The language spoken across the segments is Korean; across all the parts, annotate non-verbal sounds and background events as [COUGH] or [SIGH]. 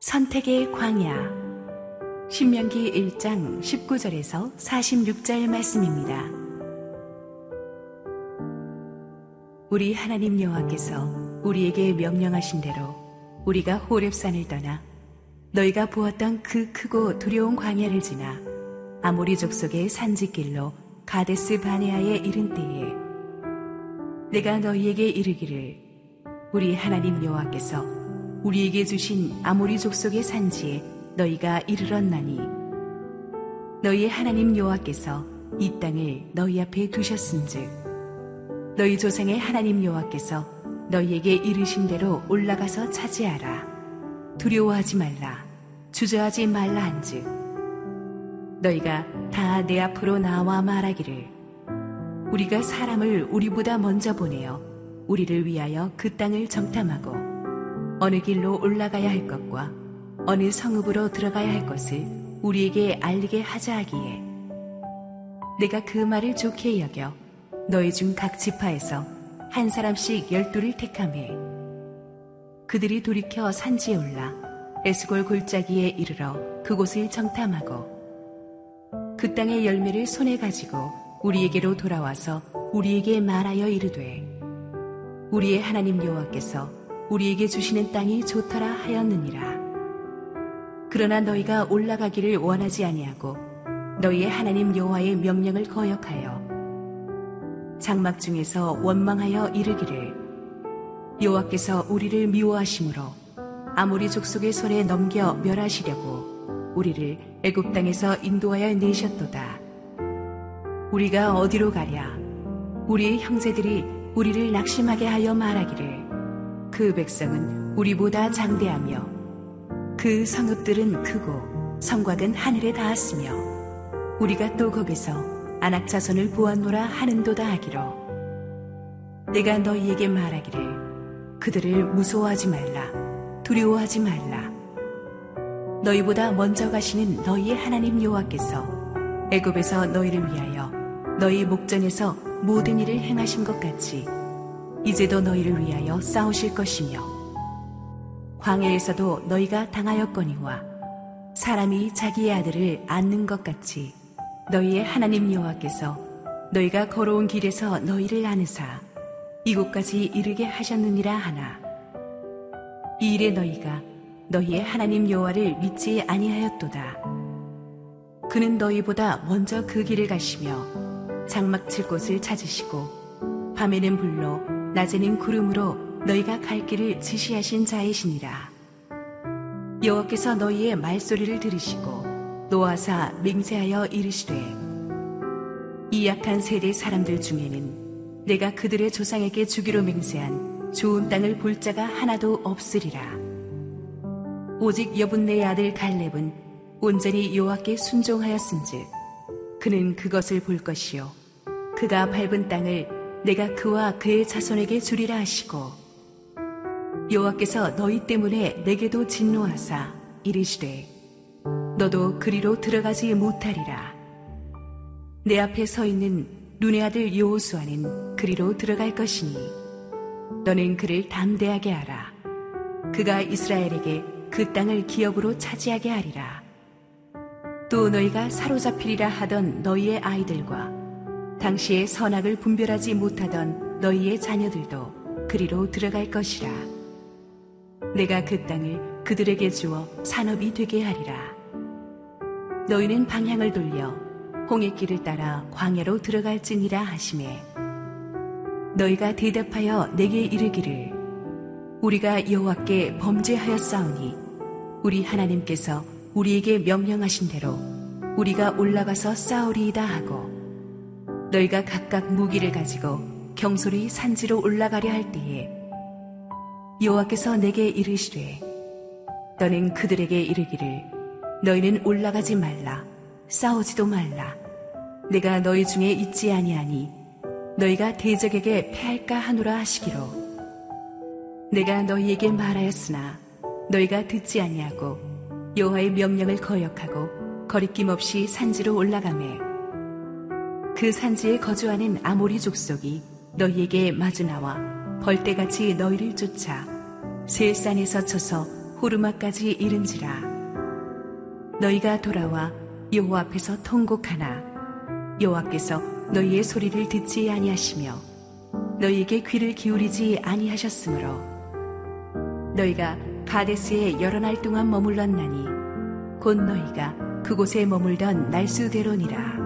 선택의 광야 신명기 1장 19절에서 46절 말씀입니다. 우리 하나님 여호와께서 우리에게 명령하신 대로 우리가 호렙산을 떠나 너희가 보았던 그 크고 두려운 광야를 지나 아모리 족속의 산지길로 가데스 바네아에 이른 때에 내가 너희에게 이르기를 우리 하나님 여호와께서 우리에게 주신 아모리 족속의 산지에 너희가 이르렀나니 너희의 하나님 여호와께서 이 땅을 너희 앞에 두셨은즉 너희 조상의 하나님 여호와께서 너희에게 이르신 대로 올라가서 차지하라. 두려워하지 말라. 주저하지 말라 한즉 너희가 다 내 앞으로 나와 말하기를 우리가 사람을 우리보다 먼저 보내어 우리를 위하여 그 땅을 정탐하고 어느 길로 올라가야 할 것과 어느 성읍으로 들어가야 할 것을 우리에게 알리게 하자 하기에 내가 그 말을 좋게 여겨 너희 중 각 지파에서 한 사람씩 열두를 택함해 그들이 돌이켜 산지에 올라 에스골 골짜기에 이르러 그곳을 정탐하고 그 땅의 열매를 손에 가지고 우리에게로 돌아와서 우리에게 말하여 이르되 우리의 하나님 여호와께서 우리에게 주시는 땅이 좋더라 하였느니라 그러나 너희가 올라가기를 원하지 아니하고 너희의 하나님 여호와의 명령을 거역하여 장막 중에서 원망하여 이르기를 여호와께서 우리를 미워하심으로 아무리 족속의 손에 넘겨 멸하시려고 우리를 애굽 땅에서 인도하여 내셨도다. 우리가 어디로 가랴? 우리의 형제들이 우리를 낙심하게 하여 말하기를 그 백성은 우리보다 장대하며 그 성읍들은 크고 성곽은 하늘에 닿았으며 우리가 또 거기서 안악 자손을 보았노라 하는도다 하기로 내가 너희에게 말하기를 그들을 무서워하지 말라 두려워하지 말라. 너희보다 먼저 가시는 너희의 하나님 여호와께서 애굽에서 너희를 위하여 너희 목전에서 모든 일을 행하신 것 같이 이제도 너희를 위하여 싸우실 것이며 광야에서도 너희가 당하였거니와 사람이 자기의 아들을 안는 것 같이 너희의 하나님 여호와께서 너희가 걸어온 길에서 너희를 안으사 이곳까지 이르게 하셨느니라 하나. 이 일에 너희가 너희의 하나님 여호와를 믿지 아니하였도다. 그는 너희보다 먼저 그 길을 가시며 장막 칠 곳을 찾으시고 밤에는 불로 낮에는 구름으로 너희가 갈 길을 지시하신 자이시니라. 여호와께서 너희의 말소리를 들으시고 노하사 맹세하여 이르시되 이 약한 세대 사람들 중에는 내가 그들의 조상에게 주기로 맹세한 좋은 땅을 볼 자가 하나도 없으리라. 오직 여분네의 아들 갈렙은 온전히 여호와께 순종하였은즉 그는 그것을 볼 것이요 그가 밟은 땅을 내가 그와 그의 자손에게 주리라 하시고 여호와께서 너희 때문에 내게도 진노하사 이르시되 너도 그리로 들어가지 못하리라. 내 앞에 서 있는 눈의 아들 여호수아는 그리로 들어갈 것이니 너는 그를 담대하게 하라. 그가 이스라엘에게 그 땅을 기업으로 차지하게 하리라. 또 너희가 사로잡히리라 하던 너희의 아이들과 당시의 선악을 분별하지 못하던 너희의 자녀들도 그리로 들어갈 것이라 내가 그 땅을 그들에게 주어 산업이 되게 하리라. 너희는 방향을 돌려 홍해길을 따라 광야로 들어갈지니라 하심에 너희가 대답하여 내게 이르기를 우리가 여호와께 범죄하였사오니 우리 하나님께서 우리에게 명령하신 대로 우리가 올라가서 싸우리이다 하고 너희가 각각 무기를 가지고 경솔히 산지로 올라가려 할 때에 여호와께서 내게 이르시되 너는 그들에게 이르기를 너희는 올라가지 말라 싸우지도 말라. 내가 너희 중에 있지 아니하니 너희가 대적에게 패할까 하노라 하시기로. 내가 너희에게 말하였으나 너희가 듣지 아니하고 여호와의 명령을 거역하고 거리낌 없이 산지로 올라가매 그 산지에 거주하는 아모리 족속이 너희에게 마주 나와 벌떼같이 너희를 쫓아 세산에서 쳐서 호르마까지 이른지라 너희가 돌아와 여호와 앞에서 통곡하나 여호와께서 너희의 소리를 듣지 아니하시며 너희에게 귀를 기울이지 아니하셨으므로 너희가 가데스에 여러 날 동안 머물렀나니 곧 너희가 그곳에 머물던 날수대로니라.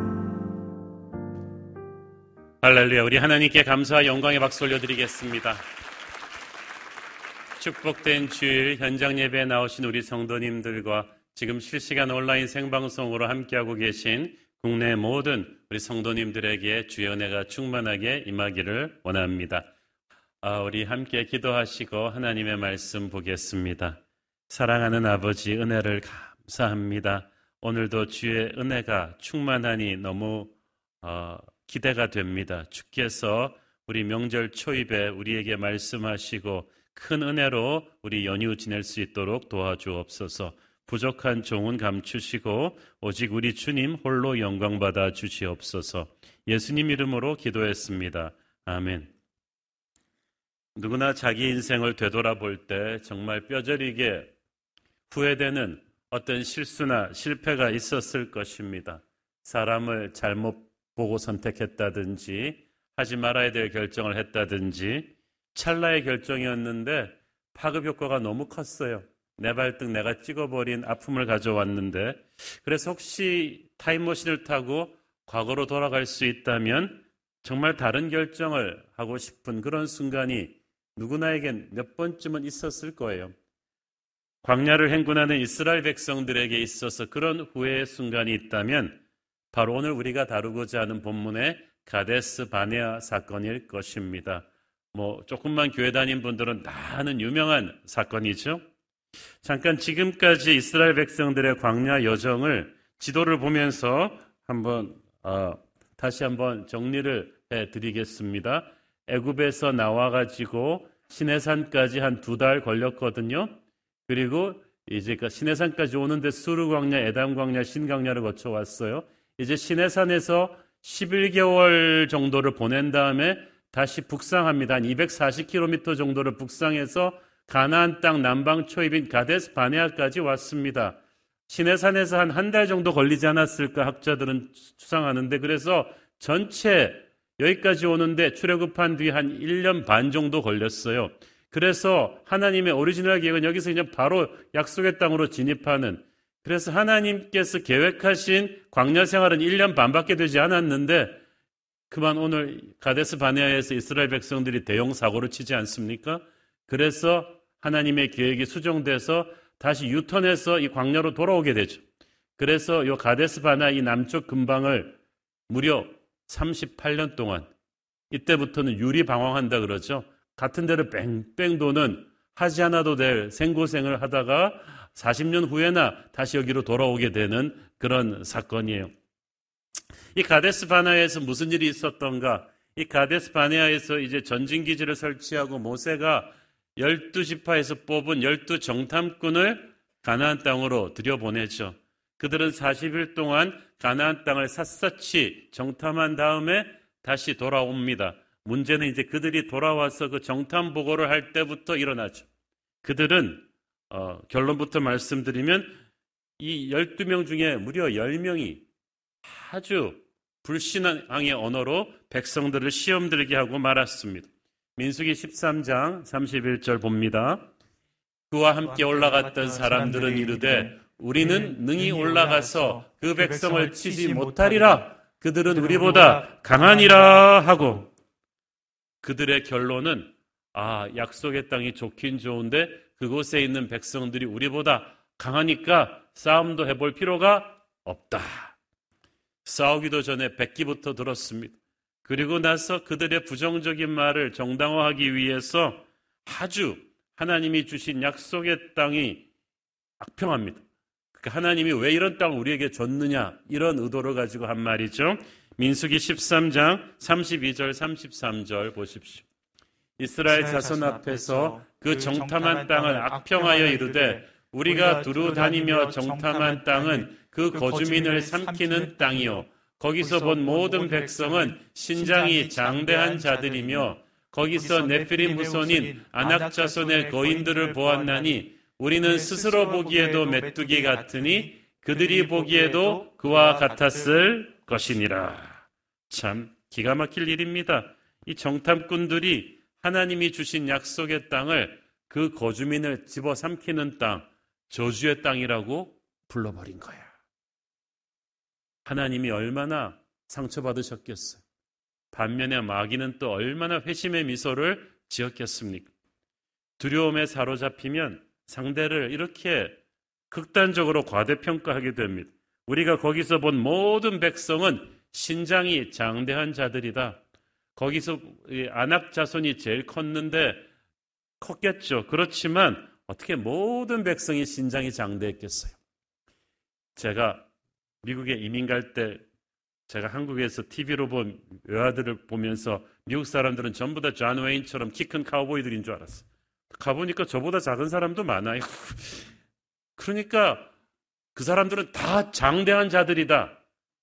할렐루야. 우리 하나님께 감사와 영광의 박수 올려드리겠습니다. 축복된 주일 현장 예배에 나오신 우리 성도님들과 지금 실시간 온라인 생방송으로 함께하고 계신 국내 모든 우리 성도님들에게 주의 은혜가 충만하게 임하기를 원합니다. 아, 우리 함께 기도하시고 하나님의 말씀 보겠습니다. 사랑하는 아버지 은혜를 감사합니다. 오늘도 주의 은혜가 충만하니 너무 어, 기대가 됩니다. 주께서 우리 명절 초입에 우리에게 말씀하시고 큰 은혜로 우리 연휴 지낼 수 있도록 도와주옵소서. 부족한 종은 감추시고 오직 우리 주님 홀로 영광 받아 주시옵소서. 예수님 이름으로 기도했습니다. 아멘. 누구나 자기 인생을 되돌아볼 때 정말 뼈저리게 후회되는 어떤 실수나 실패가 있었을 것입니다. 사람을 잘못 보고 선택했다든지 하지 말아야 될 결정을 했다든지 찰나의 결정이었는데 파급 효과가 너무 컸어요. 내 발등 내가 찍어버린 아픔을 가져왔는데 그래서 혹시 타임머신을 타고 과거로 돌아갈 수 있다면 정말 다른 결정을 하고 싶은 그런 순간이 누구나에겐 몇 번쯤은 있었을 거예요. 광야를 행군하는 이스라엘 백성들에게 있어서 그런 후회의 순간이 있다면 바로 오늘 우리가 다루고자 하는 본문의 가데스 바네아 사건일 것입니다. 뭐 조금만 교회 다닌 분들은 다 아는 유명한 사건이죠. 잠깐 지금까지 이스라엘 백성들의 광야 여정을 지도를 보면서 한번 어, 다시 한번 정리를 해 드리겠습니다. 애굽에서 나와 가지고 시내산까지 한 두 달 걸렸거든요. 그리고 이제 그 시내산까지 오는데 수르 광야, 에담 광야, 신 광야를 거쳐 왔어요. 이제 시내산에서 11개월 정도를 보낸 다음에 다시 북상합니다. 한 240km 정도를 북상해서 가나안 땅 남방 초입인 가데스 바네아까지 왔습니다. 시내산에서 한 한 달 정도 걸리지 않았을까 학자들은 추상하는데 그래서 전체 여기까지 오는데 출애굽한 뒤 한 1년 반 정도 걸렸어요. 그래서 하나님의 오리지널 계획은 여기서 그냥 바로 약속의 땅으로 진입하는 그래서 하나님께서 계획하신 광야 생활은 1년 반밖에 되지 않았는데 그만 오늘 가데스 바네아에서 이스라엘 백성들이 대형 사고를 치지 않습니까? 그래서 하나님의 계획이 수정돼서 다시 유턴해서 이 광야로 돌아오게 되죠. 그래서 이 가데스 바네아 이 남쪽 근방을 무려 38년 동안 이때부터는 유리 방황한다 그러죠. 같은 데를 뺑뺑 도는 하지 않아도 될 생고생을 하다가 40년 후에나 다시 여기로 돌아오게 되는 그런 사건이에요. 이 가데스 바네아에서 무슨 일이 있었던가? 이 가데스 바네아에서 이제 전진 기지를 설치하고 모세가 12지파에서 뽑은 12 정탐꾼을 가나안 땅으로 들여보내죠. 그들은 40일 동안 가나안 땅을 샅샅이 정탐한 다음에 다시 돌아옵니다. 문제는 이제 그들이 돌아와서 그 정탐 보고를 할 때부터 일어나죠. 그들은 어, 결론부터 말씀드리면 이 12명 중에 무려 10명이 아주 불신앙의 언어로 백성들을 시험 들게 하고 말았습니다. 민수기 13장 31절 봅니다. 그와 함께 올라갔던 사람들은 이르되 우리는 능히 올라가서 그 백성을 치지 못하리라. 그들은 우리보다 강하니라 하고 그들의 결론은 아, 약속의 땅이 좋긴 좋은데 그곳에 있는 백성들이 우리보다 강하니까 싸움도 해볼 필요가 없다. 싸우기도 전에 백기부터 들었습니다. 그리고 나서 그들의 부정적인 말을 정당화하기 위해서 아주 하나님이 주신 약속의 땅이 악평합니다. 그러니까 하나님이 왜 이런 땅을 우리에게 줬느냐 이런 의도를 가지고 한 말이죠. 민수기 13장 32절 33절 보십시오. 이스라엘 자손 앞에서 그, 그 정탐한 땅을 악평하여 이르되 우리가 두루 다니며 정탐한 땅은 그, 그 거주민을 삼키는 땅이요 거기서 본 모든 백성은 신장이 장대한 자들이며 거기서 네피림 후손인 아낙 자손의 거인들을 보았나니 우리는 스스로 보기에도 메뚜기 같으니 그들이 보기에도 그와 같았을 것이니라. 참 기가 막힐 일입니다. 이 정탐꾼들이 하나님이 주신 약속의 땅을 그 거주민을 집어삼키는 땅, 저주의 땅이라고 불러버린 거야. 하나님이 얼마나 상처받으셨겠어요. 반면에 마귀는 또 얼마나 회심의 미소를 지었겠습니까? 두려움에 사로잡히면 상대를 이렇게 극단적으로 과대평가하게 됩니다. 우리가 거기서 본 모든 백성은 신장이 장대한 자들이다. 거기서 아낙 자손이 제일 컸는데 컸겠죠. 그렇지만 어떻게 모든 백성이 신장이 장대했겠어요? 제가 미국에 이민 갈 때 제가 한국에서 TV로 본 외화들을 보면서 미국 사람들은 전부 다 존 웨인처럼 키 큰 카우보이들인 줄 알았어요. 가보니까 저보다 작은 사람도 많아요. [LAUGHS] 그러니까 그 사람들은 다 장대한 자들이다.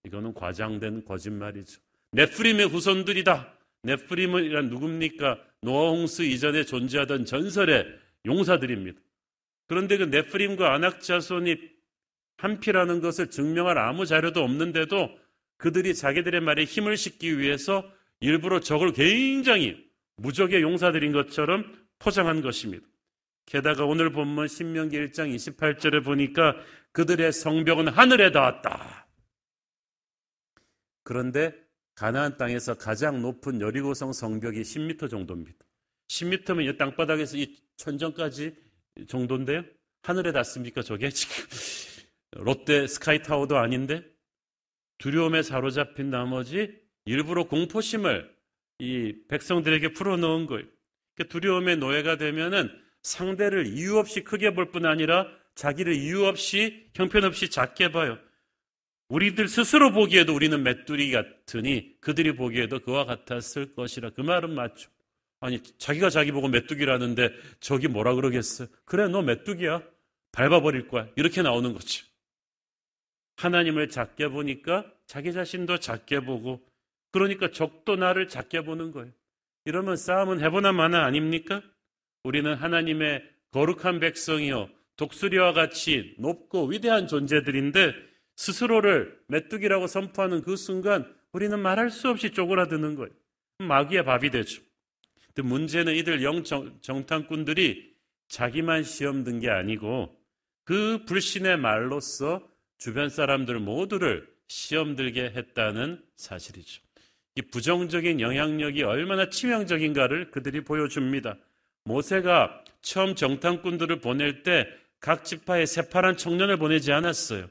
이거는 과장된 거짓말이죠. 넷프림의 후손들이다. 넷프림이란 누굽니까? 노아 홍수 이전에 존재하던 전설의 용사들입니다. 그런데 그 넷프림과 아낙 자손이 한피라는 것을 증명할 아무 자료도 없는데도 그들이 자기들의 말에 힘을 싣기 위해서 일부러 적을 굉장히 무적의 용사들인 것처럼 포장한 것입니다. 게다가 오늘 본문 신명기 1장 28절에 보니까 그들의 성벽은 하늘에 닿았다. 그런데 가나안 땅에서 가장 높은 여리고성 성벽이 10m 정도입니다. 10m면 이 땅바닥에서 이 천정까지 정도인데요. 하늘에 닿습니까? 저게 [LAUGHS] 지금 롯데 스카이타워도 아닌데 두려움에 사로잡힌 나머지 일부러 공포심을 이 백성들에게 풀어놓은 거예요. 그러니까 두려움의 노예가 되면은 상대를 이유 없이 크게 볼 뿐 아니라 자기를 이유 없이 형편없이 작게 봐요. 우리들 스스로 보기에도 우리는 메뚜리 같으니 그들이 보기에도 그와 같았을 것이라. 그 말은 맞죠. 아니, 자기가 자기 보고 메뚜기라는데 저기 뭐라 그러겠어? 그래, 너 메뚜기야. 밟아버릴 거야. 이렇게 나오는 거지. 하나님을 작게 보니까 자기 자신도 작게 보고 그러니까 적도 나를 작게 보는 거예요. 이러면 싸움은 해보나 마나 아닙니까? 우리는 하나님의 거룩한 백성이요. 독수리와 같이 높고 위대한 존재들인데 스스로를 메뚜기라고 선포하는 그 순간 우리는 말할 수 없이 쪼그라드는 거예요. 마귀의 밥이 되죠. 근데 문제는 이들 영정탐꾼들이 자기만 시험 든 게 아니고 그 불신의 말로써 주변 사람들 모두를 시험 들게 했다는 사실이죠. 이 부정적인 영향력이 얼마나 치명적인가를 그들이 보여줍니다. 모세가 처음 정탐꾼들을 보낼 때 각 지파에 새파란 청년을 보내지 않았어요.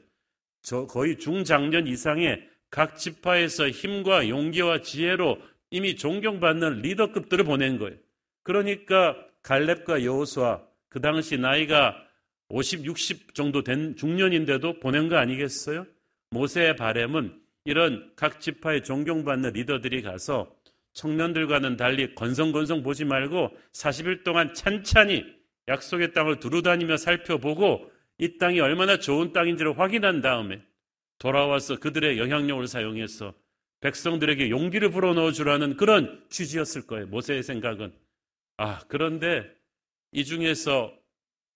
저 거의 중장년 이상의 각 지파에서 힘과 용기와 지혜로 이미 존경받는 리더급들을 보낸 거예요. 그러니까 갈렙과 여호수아 그 당시 나이가 50, 60 정도 된 중년인데도 보낸 거 아니겠어요? 모세의 바램은 이런 각 지파의 존경받는 리더들이 가서 청년들과는 달리 건성건성 보지 말고 40일 동안 찬찬히 약속의 땅을 두루 다니며 살펴보고 이 땅이 얼마나 좋은 땅인지를 확인한 다음에 돌아와서 그들의 영향력을 사용해서 백성들에게 용기를 불어넣어 주라는 그런 취지였을 거예요. 모세의 생각은. 아, 그런데 이 중에서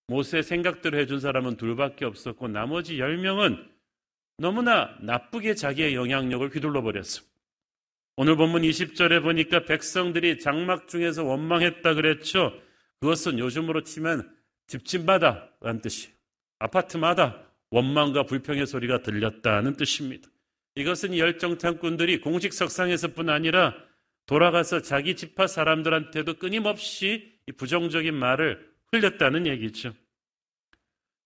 모세의 생각대로 해준 사람은 둘밖에 없었고 나머지 10명은 너무나 나쁘게 자기의 영향력을 휘둘러 버렸어. 오늘 본문 20절에 보니까 백성들이 장막 중에서 원망했다 그랬죠. 그것은 요즘으로 치면 집집마다 라는 뜻이에요. 아파트마다 원망과 불평의 소리가 들렸다는 뜻입니다. 이것은 열정탐꾼들이 공식 석상에서뿐 아니라 돌아가서 자기 집파 사람들한테도 끊임없이 부정적인 말을 흘렸다는 얘기죠.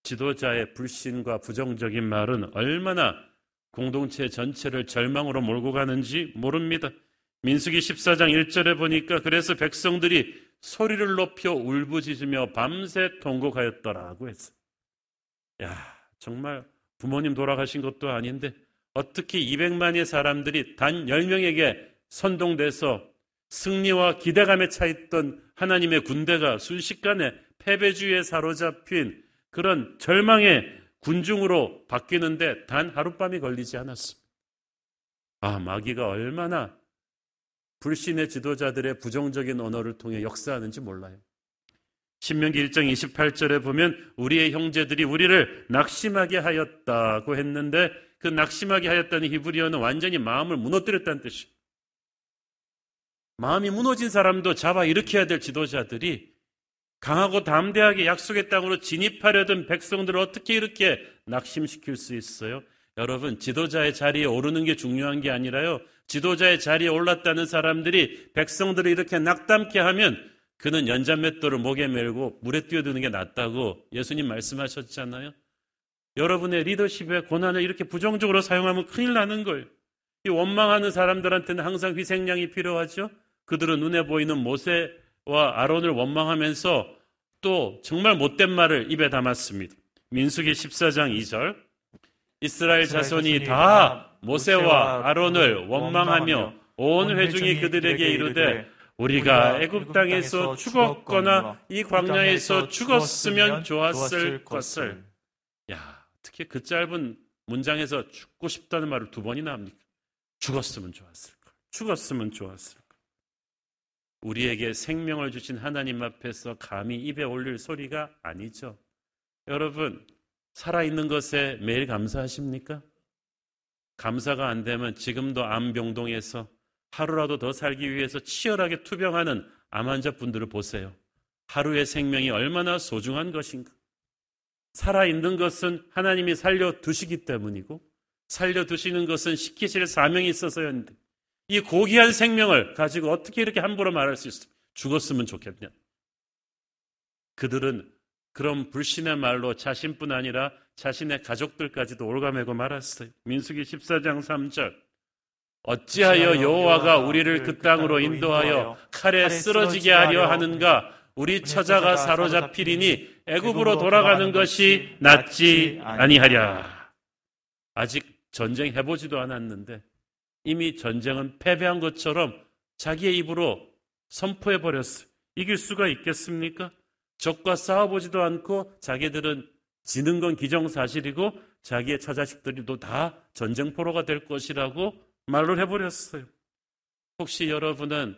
지도자의 불신과 부정적인 말은 얼마나 공동체 전체를 절망으로 몰고 가는지 모릅니다. 민수기 14장 1절에 보니까 그래서 백성들이 소리를 높여 울부짖으며 밤새 통곡하였더라고 했어요. 야, 정말 부모님 돌아가신 것도 아닌데 어떻게 200만의 사람들이 단 10명에게 선동돼서 승리와 기대감에 차있던 하나님의 군대가 순식간에 패배주의에 사로잡힌 그런 절망의 군중으로 바뀌는데 단 하룻밤이 걸리지 않았습니다. 아, 마귀가 얼마나 불신의 지도자들의 부정적인 언어를 통해 역사하는지 몰라요. 신명기 1장 28절에 보면 우리의 형제들이 우리를 낙심하게 하였다고 했는데 그 낙심하게 하였다는 히브리어는 완전히 마음을 무너뜨렸다는 뜻이에요. 마음이 무너진 사람도 잡아 일으켜야 될 지도자들이 강하고 담대하게 약속의 땅으로 진입하려던 백성들을 어떻게 이렇게 낙심시킬 수 있어요? 여러분, 지도자의 자리에 오르는 게 중요한 게 아니라요. 지도자의 자리에 올랐다는 사람들이 백성들을 이렇게 낙담케 하면 그는 연잔맷돌을 목에 메고 물에 뛰어드는 게 낫다고 예수님 말씀하셨잖아요. 여러분의 리더십의 고난을 이렇게 부정적으로 사용하면 큰일 나는 거예요. 이 원망하는 사람들한테는 항상 희생양이 필요하죠. 그들은 눈에 보이는 모세와 아론을 원망하면서 또 정말 못된 말을 입에 담았습니다. 민수기 14장 2절. 이스라엘 자손이 다 모세와 아론을 원망하며 온 회중이 그들에게 이르되 우리가 애굽 땅에서 죽었거나 이 광야에서 죽었으면 좋았을 것을. 야, 어떻게 그 짧은 문장에서 죽고 싶다는 말을 두 번이나 합니까? 죽었으면 좋았을 걸. 죽었으면 좋았을 걸. 우리에게 생명을 주신 하나님 앞에서 감히 입에 올릴 소리가 아니죠. 여러분, 살아있는 것에 매일 감사하십니까? 감사가 안 되면 지금도 암병동에서 하루라도 더 살기 위해서 치열하게 투병하는 암 환자분들을 보세요. 하루의 생명이 얼마나 소중한 것인가. 살아있는 것은 하나님이 살려두시기 때문이고, 살려두시는 것은 시키실 사명이 있어서였는데, 이 고귀한 생명을 가지고 어떻게 이렇게 함부로 말할 수 있어? 죽었으면 좋겠냐? 그들은 그런 불신의 말로 자신뿐 아니라 자신의 가족들까지도 올가매고 말았어요. 민수기 14장 3절. 어찌하여 여호와가 우리를 그, 그 땅으로 인도하여 칼에 쓰러지게 하려 하는가? 우리 처자가 사로잡히리니 애굽으로 돌아가는 것이 낫지 아니하랴. 아직 전쟁 해보지도 않았는데 이미 전쟁은 패배한 것처럼 자기의 입으로 선포해 버렸어. 이길 수가 있겠습니까? 적과 싸워보지도 않고 자기들은 지는 건 기정사실이고 자기의 처자식들이도 다 전쟁포로가 될 것이라고 말을 해버렸어요. 혹시 여러분은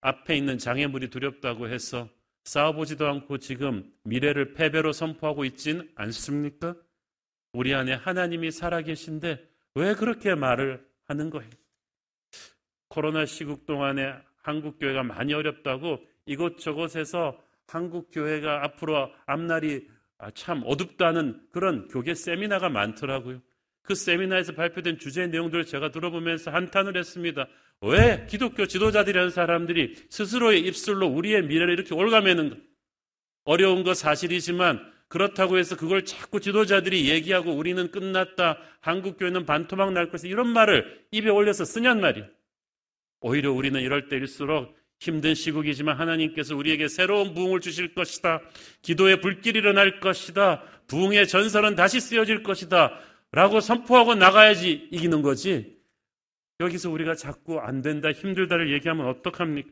앞에 있는 장애물이 두렵다고 해서 싸워보지도 않고 지금 미래를 패배로 선포하고 있진 않습니까? 우리 안에 하나님이 살아계신데 왜 그렇게 말을 하는 거예요? 코로나 시국 동안에 한국 교회가 많이 어렵다고 이곳저곳에서 한국 교회가 앞으로 앞날이 참 어둡다는 그런 교계 세미나가 많더라고요. 그 세미나에서 발표된 주제 내용들을 제가 들어보면서 한탄을 했습니다. 왜 기독교 지도자들이라는 사람들이 스스로의 입술로 우리의 미래를 이렇게 올가매는 어려운 거 사실이지만 그렇다고 해서 그걸 자꾸 지도자들이 얘기하고 우리는 끝났다. 한국교회는 반토막 날 것이 이런 말을 입에 올려서 쓰냔 말이에요. 오히려 우리는 이럴 때일수록 힘든 시국이지만 하나님께서 우리에게 새로운 부흥을 주실 것이다. 기도의 불길이 일어날 것이다. 부흥의 전설은 다시 쓰여질 것이다. 라고 선포하고 나가야지 이기는 거지. 여기서 우리가 자꾸 안 된다, 힘들다를 얘기하면 어떡합니까?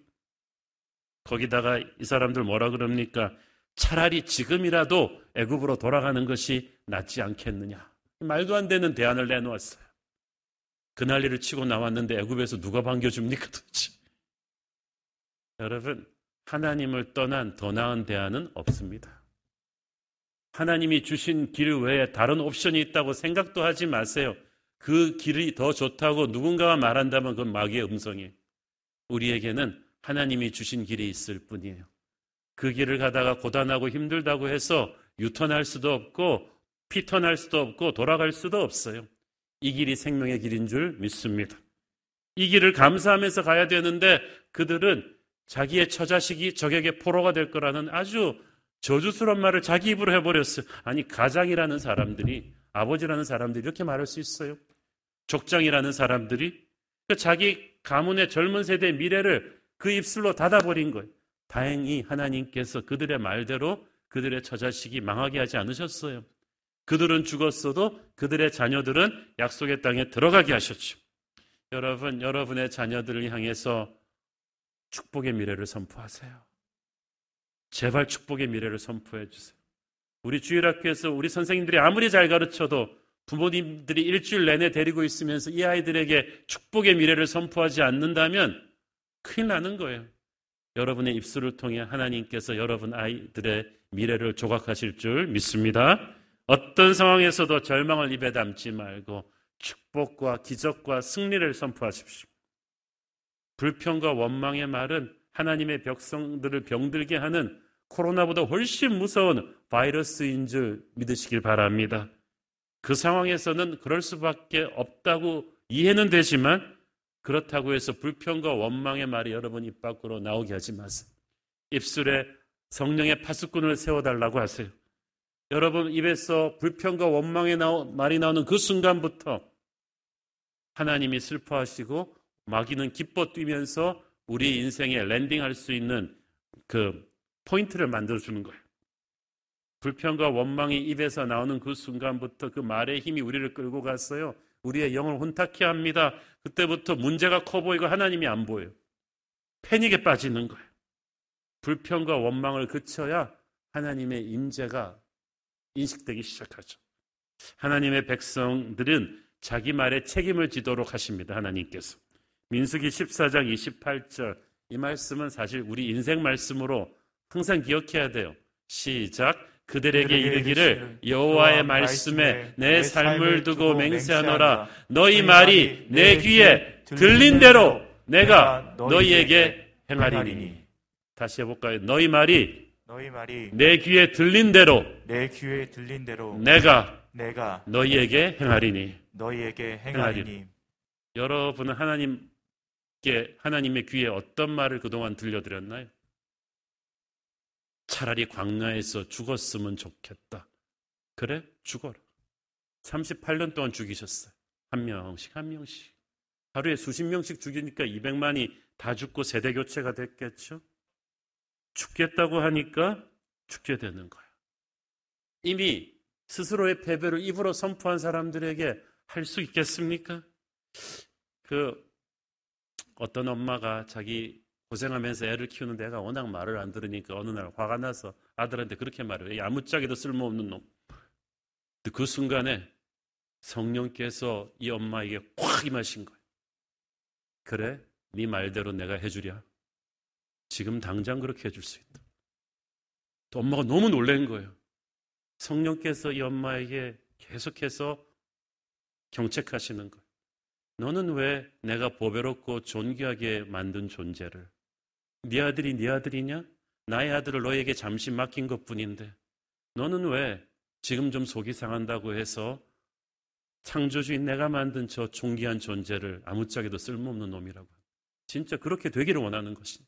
거기다가 이 사람들 뭐라 그럽니까? 차라리 지금이라도 애굽으로 돌아가는 것이 낫지 않겠느냐. 말도 안 되는 대안을 내놓았어요. 그 난리를 치고 나왔는데 애굽에서 누가 반겨줍니까 도대체? 여러분, 하나님을 떠난 더 나은 대안은 없습니다. 하나님이 주신 길 외에 다른 옵션이 있다고 생각도 하지 마세요. 그 길이 더 좋다고 누군가가 말한다면 그건 마귀의 음성이에요. 우리에게는 하나님이 주신 길이 있을 뿐이에요. 그 길을 가다가 고단하고 힘들다고 해서 유턴할 수도 없고 피턴할 수도 없고 돌아갈 수도 없어요. 이 길이 생명의 길인 줄 믿습니다. 이 길을 감사하면서 가야 되는데 그들은 자기의 처자식이 적에게 포로가 될 거라는 아주 저주스러운 말을 자기 입으로 해버렸어요. 아니, 가장이라는 사람들이, 아버지라는 사람들이 이렇게 말할 수 있어요. 족장이라는 사람들이 그 자기 가문의 젊은 세대의 미래를 그 입술로 닫아버린 거예요. 다행히 하나님께서 그들의 말대로 그들의 처자식이 망하게 하지 않으셨어요. 그들은 죽었어도 그들의 자녀들은 약속의 땅에 들어가게 하셨죠. 여러분, 여러분의 자녀들을 향해서 축복의 미래를 선포하세요. 제발 축복의 미래를 선포해 주세요. 우리 주일학교에서 우리 선생님들이 아무리 잘 가르쳐도 부모님들이 일주일 내내 데리고 있으면서 이 아이들에게 축복의 미래를 선포하지 않는다면 큰일 나는 거예요. 여러분의 입술을 통해 하나님께서 여러분 아이들의 미래를 조각하실 줄 믿습니다. 어떤 상황에서도 절망을 입에 담지 말고 축복과 기적과 승리를 선포하십시오. 불평과 원망의 말은 하나님의 백성들을 병들게 하는 코로나보다 훨씬 무서운 바이러스인 줄 믿으시길 바랍니다. 그 상황에서는 그럴 수밖에 없다고 이해는 되지만 그렇다고 해서 불평과 원망의 말이 여러분 입 밖으로 나오게 하지 마세요. 입술에 성령의 파수꾼을 세워달라고 하세요. 여러분 입에서 불평과 원망의 말이 나오는 그 순간부터 하나님이 슬퍼하시고 마귀는 기뻐 뛰면서 우리 인생에 랜딩할 수 있는 그 포인트를 만들어 주는 거예요. 불평과 원망이 입에서 나오는 그 순간부터 그 말의 힘이 우리를 끌고 갔어요. 우리의 영을 혼탁케 합니다. 그때부터 문제가 커 보이고 하나님이 안 보여요. 패닉에 빠지는 거예요. 불평과 원망을 그쳐야 하나님의 임재가 인식되기 시작하죠. 하나님의 백성들은 자기 말에 책임을 지도록 하십니다. 하나님께서. 민수기 14장 28절. 이 말씀은 사실 우리 인생 말씀으로 항상 기억해야 돼요. 시작. 그들에게 이르기를 여호와의 말씀에 내 삶을 두고 맹세하노라. 너희 말이 내 귀에 들린 대로 내가 너희에게 행하리니. 다시 해볼까요? 너희 말이 너희 말이 내 귀에 들린 대로 내 귀에 들린 대로 내가 내가 너희에게 행하리니. 너희에게 행하리니. 여러분은 하나님 께 하나님의 귀에 어떤 말을 그동안 들려드렸나요? 차라리 광야에서 죽었으면 좋겠다. 그래? 죽어라. 38년 동안 죽이셨어요. 한 명씩, 한 명씩. 하루에 수십 명씩 죽이니까 200만이 다 죽고 세대 교체가 됐겠죠? 죽겠다고 하니까 죽게 되는 거야. 이미 스스로의 패배를 입으로 선포한 사람들에게 할 수 있겠습니까? 그 어떤 엄마가 자기 고생하면서 애를 키우는 내가 워낙 말을 안 들으니까 어느 날 화가 나서 아들한테 그렇게 말해요. 아무짝에도 쓸모없는 놈. 그 순간에 성령께서 이 엄마에게 콱 임하신 거예요. 그래? 네 말대로 내가 해주랴. 지금 당장 그렇게 해줄 수 있다. 또 엄마가 너무 놀란 거예요. 성령께서 이 엄마에게 계속해서 경책하시는 거예요. 너는 왜 내가 보배롭고 존귀하게 만든 존재를? 네 아들이 네 아들이냐? 나의 아들을 너에게 잠시 맡긴 것 뿐인데. 너는 왜 지금 좀 속이 상한다고 해서 창조주인 내가 만든 저 존귀한 존재를 아무짝에도 쓸모없는 놈이라고 진짜 그렇게 되기를 원하는 것이네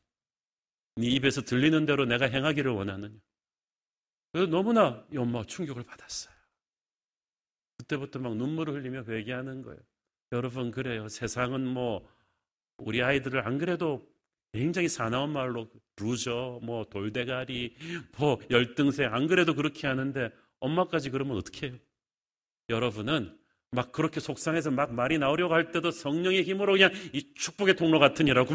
입에서 들리는 대로 내가 행하기를 원하느냐? 그래서 너무나 이 엄마가 충격을 받았어요. 그때부터 막 눈물을 흘리며 회개하는 거예요 여러분 그래요 세상은 뭐 우리 아이들을 안 그래도 굉장히 사나운 말로 루저, 뭐 돌대가리, 뭐 열등생 안 그래도 그렇게 하는데 엄마까지 그러면 어떻게 해요? 여러분은 막 그렇게 속상해서 막 말이 나오려고 할 때도 성령의 힘으로 그냥 이 축복의 통로 같으니라고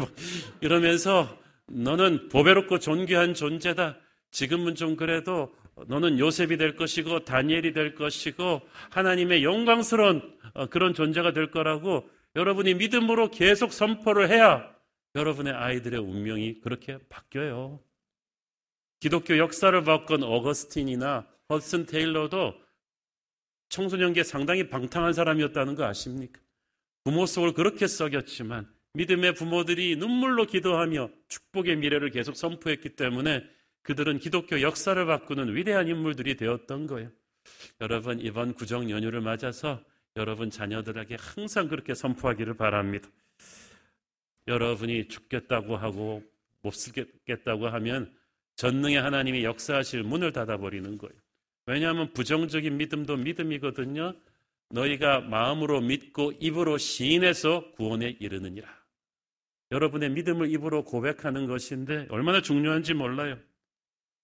이러면서 너는 보배롭고 존귀한 존재다. 지금은 좀 그래도 너는 요셉이 될 것이고 다니엘이 될 것이고 하나님의 영광스러운 어, 그런 존재가 될 거라고 여러분이 믿음으로 계속 선포를 해야 여러분의 아이들의 운명이 그렇게 바뀌어요. 기독교 역사를 바꾼 어거스틴이나 허슨 테일러도 청소년기에 상당히 방탕한 사람이었다는 거 아십니까? 부모 속을 그렇게 썩였지만 믿음의 부모들이 눈물로 기도하며 축복의 미래를 계속 선포했기 때문에 그들은 기독교 역사를 바꾸는 위대한 인물들이 되었던 거예요. 여러분 이번 구정 연휴를 맞아서 여러분 자녀들에게 항상 그렇게 선포하기를 바랍니다. 여러분이 죽겠다고 하고 못 쓰겠다고 하면 전능의 하나님이 역사하실 문을 닫아버리는 거예요. 왜냐하면 부정적인 믿음도 믿음이거든요. 너희가 마음으로 믿고 입으로 시인해서 구원에 이르느니라. 여러분의 믿음을 입으로 고백하는 것인데 얼마나 중요한지 몰라요.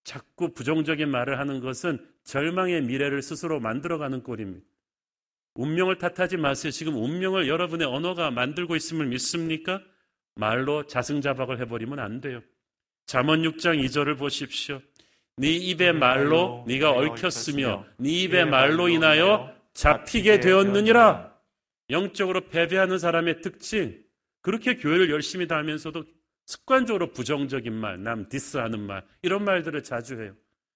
자꾸 부정적인 말을 하는 것은 절망의 미래를 스스로 만들어가는 꼴입니다. 운명을 탓하지 마세요. 지금 운명을 여러분의 언어가 만들고 있음을 믿습니까? 말로 자승자박을 해버리면 안 돼요. 잠언 6장 2절을 보십시오. 네 입의 말로 네가 얽혔으며 네 입의 말로 인하여 잡히게 되었느니라. 영적으로 패배하는 사람의 특징. 그렇게 교회를 열심히 다니면서도 습관적으로 부정적인 말, 남 디스하는 말, 이런 말들을 자주 해요.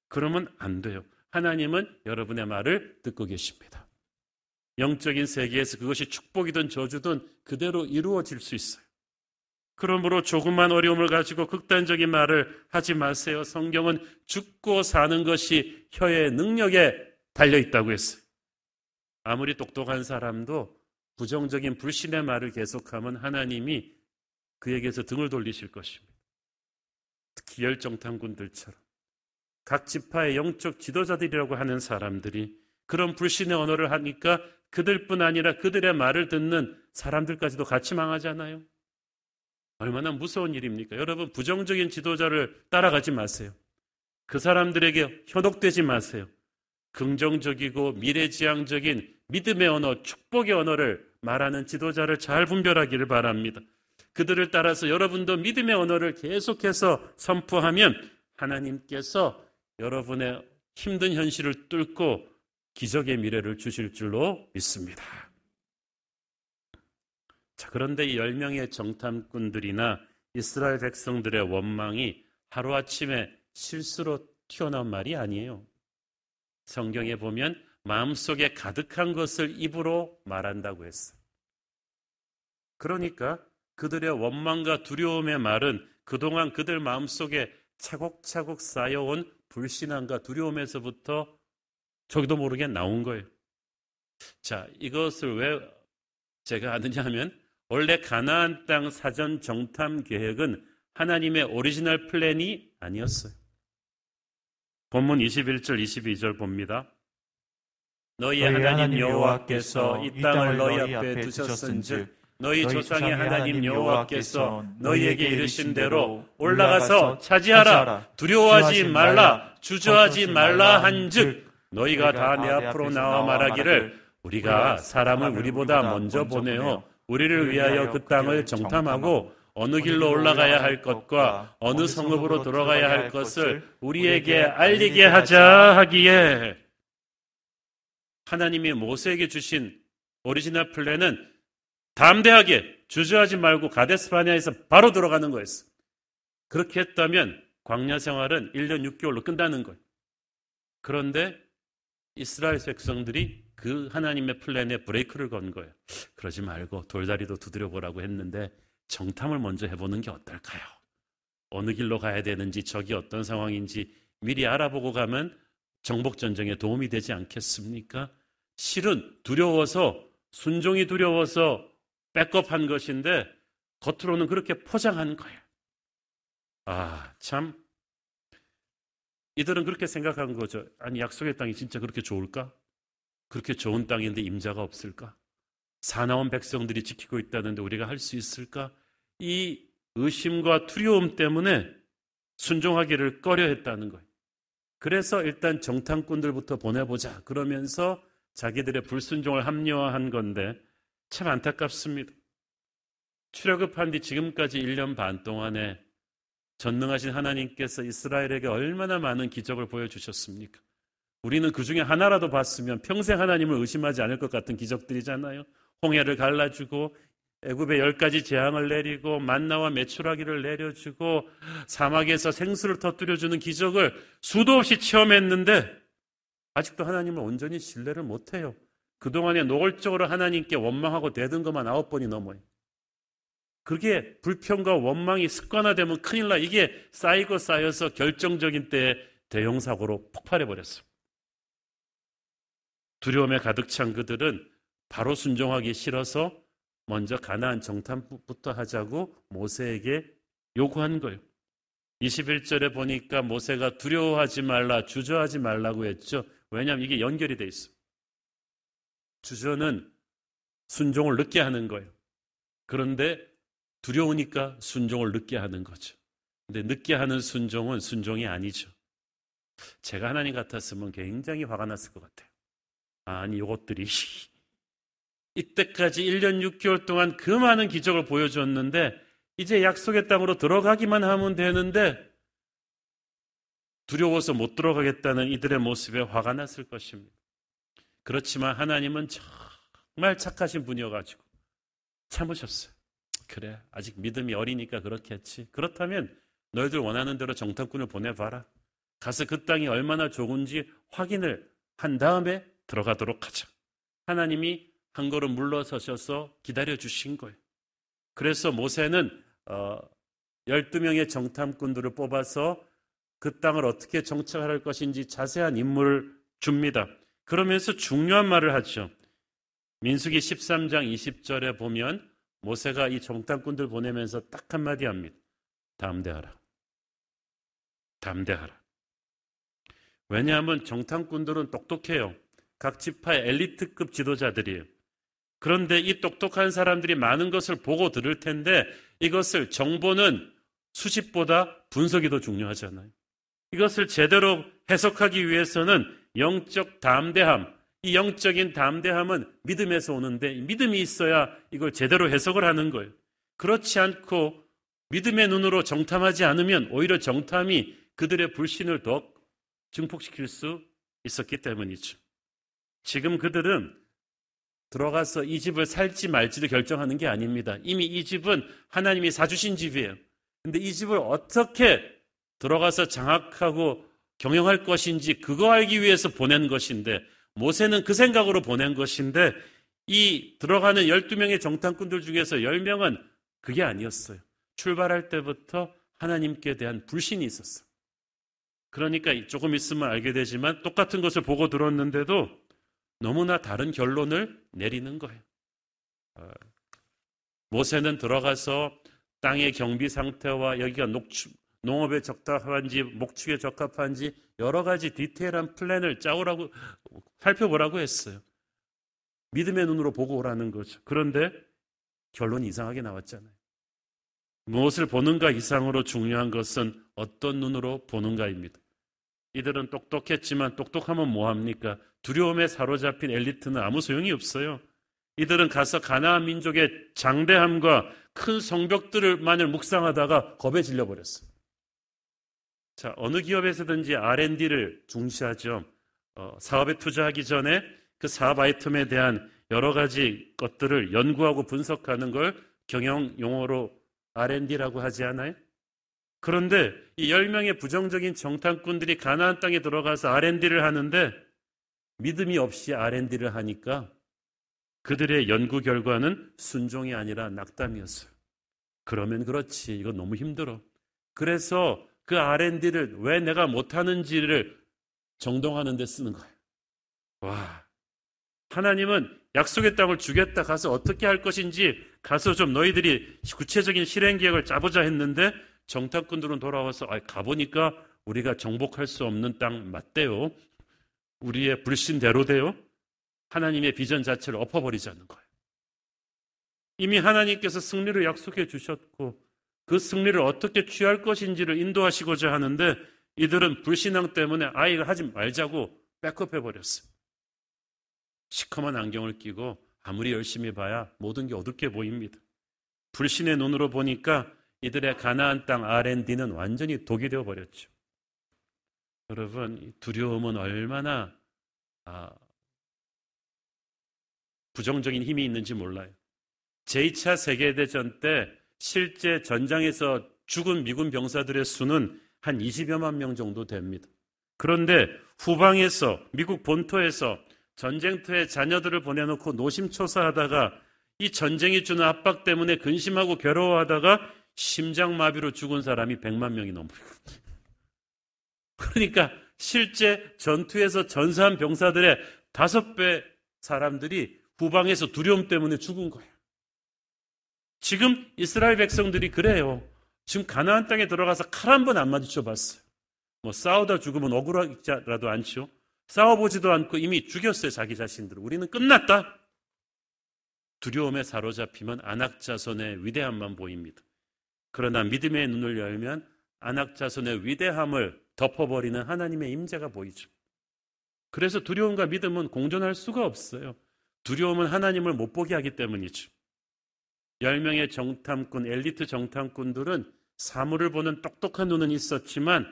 그러면 안 돼요. 하나님은 여러분의 말을 듣고 계십니다. 영적인 세계에서 그것이 축복이든 저주든 그대로 이루어질 수 있어요. 그러므로 조금만 어려움을 가지고 극단적인 말을 하지 마세요. 성경은 죽고 사는 것이 혀의 능력에 달려 있다고 했어요. 아무리 똑똑한 사람도 부정적인 불신의 말을 계속하면 하나님이 그에게서 등을 돌리실 것입니다. 특히 열정탐군들처럼 각 지파의 영적 지도자들이라고 하는 사람들이 그런 불신의 언어를 하니까 그들뿐 아니라 그들의 말을 듣는 사람들까지도 같이 망하잖아요. 얼마나 무서운 일입니까? 여러분, 부정적인 지도자를 따라가지 마세요. 그 사람들에게 현혹되지 마세요. 긍정적이고 미래지향적인 믿음의 언어, 축복의 언어를 말하는 지도자를 잘 분별하기를 바랍니다. 그들을 따라서 여러분도 믿음의 언어를 계속해서 선포하면 하나님께서 여러분의 힘든 현실을 뚫고 기적의 미래를 주실 줄로 믿습니다. 자, 그런데 이 10명의 정탐꾼들이나 이스라엘 백성들의 원망이 하루아침에 실수로 튀어나온 말이 아니에요. 성경에 보면 마음속에 가득한 것을 입으로 말한다고 했어요. 그러니까 그들의 원망과 두려움의 말은 그동안 그들 마음속에 차곡차곡 쌓여온 불신앙과 두려움에서부터 저기도 모르게 나온 거예요. 자, 이것을 왜 제가 아느냐 하면 원래 가나안 땅 사전 정탐 계획은 하나님의 오리지널 플랜이 아니었어요. 본문 21절 22절 봅니다. 너희 하나님 여호와께서 이 땅을 너희 앞에 두셨은즉 너희 조상의 하나님 여호와께서 너희에게 이르신 대로 올라가서 차지하라 두려워하지 말라 주저하지 말라 한즉 너희가 다 내 앞으로 나와 말하기를 우리가 사람을 우리보다 먼저 보내어 우리를 위하여 그 땅을 정탐하고 어느 길로 올라가야 할 것과 어느 성읍으로 들어가야 할 것을 우리에게 알리게 하자 하기에 하나님이 모세에게 주신 오리지널 플랜은 담대하게 주저하지 말고 가데스 바네아에서 바로 들어가는 거였어. 그렇게 했다면 광야 생활은 1년 6개월로 끝나는 거예요. 그런데 이스라엘 백성들이 그 하나님의 플랜에 브레이크를 건 거예요. 그러지 말고 돌다리도 두드려 보라고 했는데 정탐을 먼저 해보는 게 어떨까요? 어느 길로 가야 되는지 저기 어떤 상황인지 미리 알아보고 가면 정복 전쟁에 도움이 되지 않겠습니까? 실은 두려워서 순종이 두려워서 백업한 것인데 겉으로는 그렇게 포장한 거예요. 아, 참 이들은 그렇게 생각한 거죠. 아니 약속의 땅이 진짜 그렇게 좋을까? 그렇게 좋은 땅인데 임자가 없을까? 사나운 백성들이 지키고 있다는데 우리가 할 수 있을까? 이 의심과 두려움 때문에 순종하기를 꺼려 했다는 거예요. 그래서 일단 정탐꾼들부터 보내보자. 그러면서 자기들의 불순종을 합리화한 건데 참 안타깝습니다. 출애굽한 뒤 지금까지 1년 반 동안에 전능하신 하나님께서 이스라엘에게 얼마나 많은 기적을 보여주셨습니까? 우리는 그 중에 하나라도 봤으면 평생 하나님을 의심하지 않을 것 같은 기적들이잖아요. 홍해를 갈라주고 애굽에 열 가지 재앙을 내리고 만나와 메추라기를 내려주고 사막에서 생수를 터뜨려주는 기적을 수도 없이 체험했는데 아직도 하나님을 온전히 신뢰를 못해요. 그동안에 노골적으로 하나님께 원망하고 대든 것만 아홉 번이 넘어요. 그게 불평과 원망이 습관화되면 큰일 나. 이게 쌓이고 쌓여서 결정적인 때에 대형사고로 폭발해버렸어. 두려움에 가득 찬 그들은 바로 순종하기 싫어서 먼저 가나안 정탐부터 하자고 모세에게 요구한 거예요. 21절에 보니까 모세가 두려워하지 말라, 주저하지 말라고 했죠. 왜냐하면 이게 연결이 돼 있어. 주저는 순종을 늦게 하는 거예요. 그런데 두려우니까 순종을 늦게 하는 거죠. 근데 늦게 하는 순종은 순종이 아니죠. 제가 하나님 같았으면 굉장히 화가 났을 것 같아요. 아니, 이것들이 [LAUGHS] 이때까지 1년 6개월 동안 그 많은 기적을 보여줬는데 이제 약속의 땅으로 들어가기만 하면 되는데 두려워서 못 들어가겠다는 이들의 모습에 화가 났을 것입니다. 그렇지만 하나님은 정말 착하신 분이어가지고 참으셨어요. 그래. 아직 믿음이 어리니까 그렇겠지. 그렇다면 너희들 원하는 대로 정탐꾼을 보내봐라. 가서 그 땅이 얼마나 좋은지 확인을 한 다음에 들어가도록 하자. 하나님이 한 걸음 물러서셔서 기다려 주신 거예요. 그래서 모세는 어, 12명의 정탐꾼들을 뽑아서 그 땅을 어떻게 정착할 것인지 자세한 임무를 줍니다. 그러면서 중요한 말을 하죠. 민수기 13장 20절에 보면 모세가 이 정탐꾼들 보내면서 딱 한마디 합니다. 담대하라. 담대하라. 왜냐하면 정탐꾼들은 똑똑해요. 각 지파의 엘리트급 지도자들이에요. 그런데 이 똑똑한 사람들이 많은 것을 보고 들을 텐데 이것을 정보는 수집보다 분석이 더 중요하잖아요. 이것을 제대로 해석하기 위해서는 영적 담대함, 이 영적인 담대함은 믿음에서 오는데 믿음이 있어야 이걸 제대로 해석을 하는 거예요. 그렇지 않고 믿음의 눈으로 정탐하지 않으면 오히려 정탐이 그들의 불신을 더 증폭시킬 수 있었기 때문이죠. 지금 그들은 들어가서 이 집을 살지 말지를 결정하는 게 아닙니다. 이미 이 집은 하나님이 사주신 집이에요. 근데 이 집을 어떻게 들어가서 장악하고 경영할 것인지 그거 알기 위해서 보낸 것인데 모세는 그 생각으로 보낸 것인데 이 들어가는 12명의 정탐꾼들 중에서 10명은 그게 아니었어요. 출발할 때부터 하나님께 대한 불신이 있었어요. 그러니까 조금 있으면 알게 되지만 똑같은 것을 보고 들었는데도 너무나 다른 결론을 내리는 거예요. 어, 모세는 들어가서 땅의 경비 상태와 여기가 녹축, 농업에 적합한지 목축에 적합한지 여러 가지 디테일한 플랜을 짜오라고 살펴보라고 했어요. 믿음의 눈으로 보고 오라는 거죠. 그런데 결론이 이상하게 나왔잖아요. 무엇을 보는가 이상으로 중요한 것은 어떤 눈으로 보는가입니다. 이들은 똑똑했지만 똑똑하면 뭐합니까? 두려움에 사로잡힌 엘리트는 아무 소용이 없어요. 이들은 가서 가나안 민족의 장대함과 큰 성벽들만을 묵상하다가 겁에 질려버렸어요. 자, 어느 기업에서든지 R&D를 중시하죠. 어, 사업에 투자하기 전에 그 사업 아이템에 대한 여러 가지 것들을 연구하고 분석하는 걸 경영 용어로 R&D라고 하지 않아요? 그런데 이 10명의 부정적인 정탐꾼들이 가나안 땅에 들어가서 R&D를 하는데 믿음이 없이 R&D를 하니까 그들의 연구 결과는 순종이 아니라 낙담이었어요. 그러면 그렇지. 이거 너무 힘들어. 그래서 그 R&D를 왜 내가 못하는지를 정동하는 데 쓰는 거예요. 와. 하나님은 약속의 땅을 주겠다 가서 어떻게 할 것인지 가서 좀 너희들이 구체적인 실행 계획을 짜보자 했는데 정탐꾼들은 돌아와서 아, 가보니까 우리가 정복할 수 없는 땅 맞대요. 우리의 불신대로돼요. 하나님의 비전 자체를 엎어버리자는 거예요. 이미 하나님께서 승리를 약속해 주셨고 그 승리를 어떻게 취할 것인지를 인도하시고자 하는데 이들은 불신앙 때문에 아이가 하지 말자고 백업해 버렸어요. 시커먼 안경을 끼고 아무리 열심히 봐야 모든 게 어둡게 보입니다. 불신의 눈으로 보니까 이들의 가나안 땅 R&D는 완전히 독이 되어 버렸죠. 여러분 두려움은 얼마나 아, 부정적인 힘이 있는지 몰라요. 제2차 세계대전 때 실제 전장에서 죽은 미군 병사들의 수는 한 20여만 명 정도 됩니다. 그런데 후방에서 미국 본토에서 전쟁터에 자녀들을 보내놓고 노심초사하다가 이 전쟁이 주는 압박 때문에 근심하고 괴로워하다가 심장마비로 죽은 사람이 100만 명이 넘어요. [LAUGHS] 그러니까 실제 전투에서 전사한 병사들의 다섯 배 사람들이 후방에서 두려움 때문에 죽은 거예요. 지금 이스라엘 백성들이 그래요. 지금 가나안 땅에 들어가서 칼 한 번 안 마주쳐 봤어요. 뭐 싸우다 죽으면 억울하지라도 않죠. 싸워보지도 않고 이미 죽였어요, 자기 자신들. 우리는 끝났다. 두려움에 사로잡히면 안악자손의 위대함만 보입니다. 그러나 믿음의 눈을 열면 안악자손의 위대함을 덮어버리는 하나님의 임재가 보이죠. 그래서 두려움과 믿음은 공존할 수가 없어요. 두려움은 하나님을 못 보게 하기 때문이죠. 10명의 정탐꾼, 엘리트 정탐꾼들은 사물을 보는 똑똑한 눈은 있었지만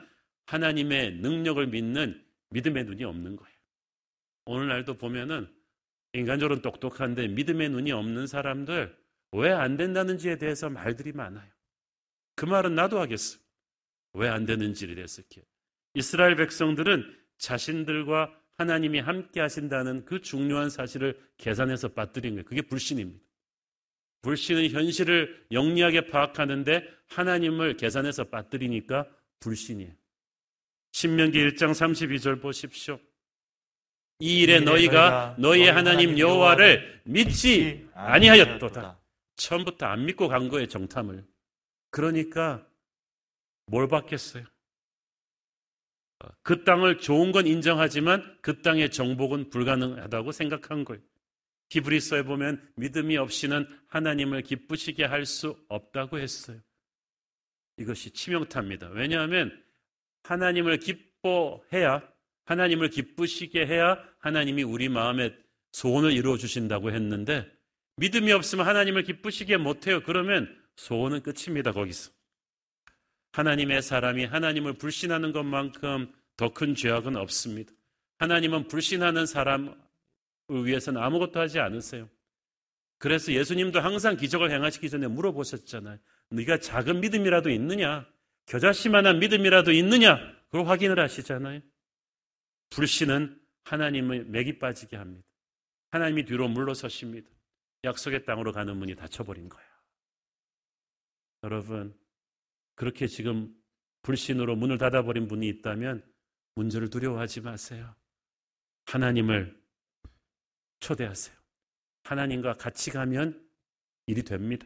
하나님의 능력을 믿는 믿음의 눈이 없는 거예요. 오늘날도 보면은 인간적으로는 똑똑한데 믿음의 눈이 없는 사람들 왜 안 된다는지에 대해서 말들이 많아요. 그 말은 나도 하겠어. 왜 안 되는지에 대해서. 이스라엘 백성들은 자신들과 하나님이 함께 하신다는 그 중요한 사실을 계산해서 빠뜨린 거예요. 그게 불신입니다. 불신은 현실을 영리하게 파악하는데 하나님을 계산해서 빠뜨리니까 불신이에요. 신명기 1장 32절 보십시오. 이 일에 너희가 너희의 하나님 여호와를 믿지 아니하였도다. 처음부터 안 믿고 간 거예요, 정탐을. 그러니까 뭘 받겠어요? 그 땅을 좋은 건 인정하지만 그 땅의 정복은 불가능하다고 생각한 거예요. 히브리서에 보면 믿음이 없이는 하나님을 기쁘시게 할 수 없다고 했어요. 이것이 치명타입니다. 왜냐하면 하나님을 기뻐해야 하나님을 기쁘시게 해야 하나님이 우리 마음에 소원을 이루어 주신다고 했는데 믿음이 없으면 하나님을 기쁘시게 못해요. 그러면 소원은 끝입니다. 거기서. 하나님의 사람이 하나님을 불신하는 것만큼 더 큰 죄악은 없습니다. 하나님은 불신하는 사람을 위해서는 아무것도 하지 않으세요. 그래서 예수님도 항상 기적을 행하시기 전에 물어보셨잖아요. 네가 작은 믿음이라도 있느냐? 겨자씨만한 믿음이라도 있느냐? 그걸 확인을 하시잖아요. 불신은 하나님의 맥이 빠지게 합니다. 하나님이 뒤로 물러서십니다. 약속의 땅으로 가는 문이 닫혀버린 거예요. 여러분, 그렇게 지금 불신으로 문을 닫아버린 분이 있다면 문제를 두려워하지 마세요. 하나님을 초대하세요. 하나님과 같이 가면 일이 됩니다.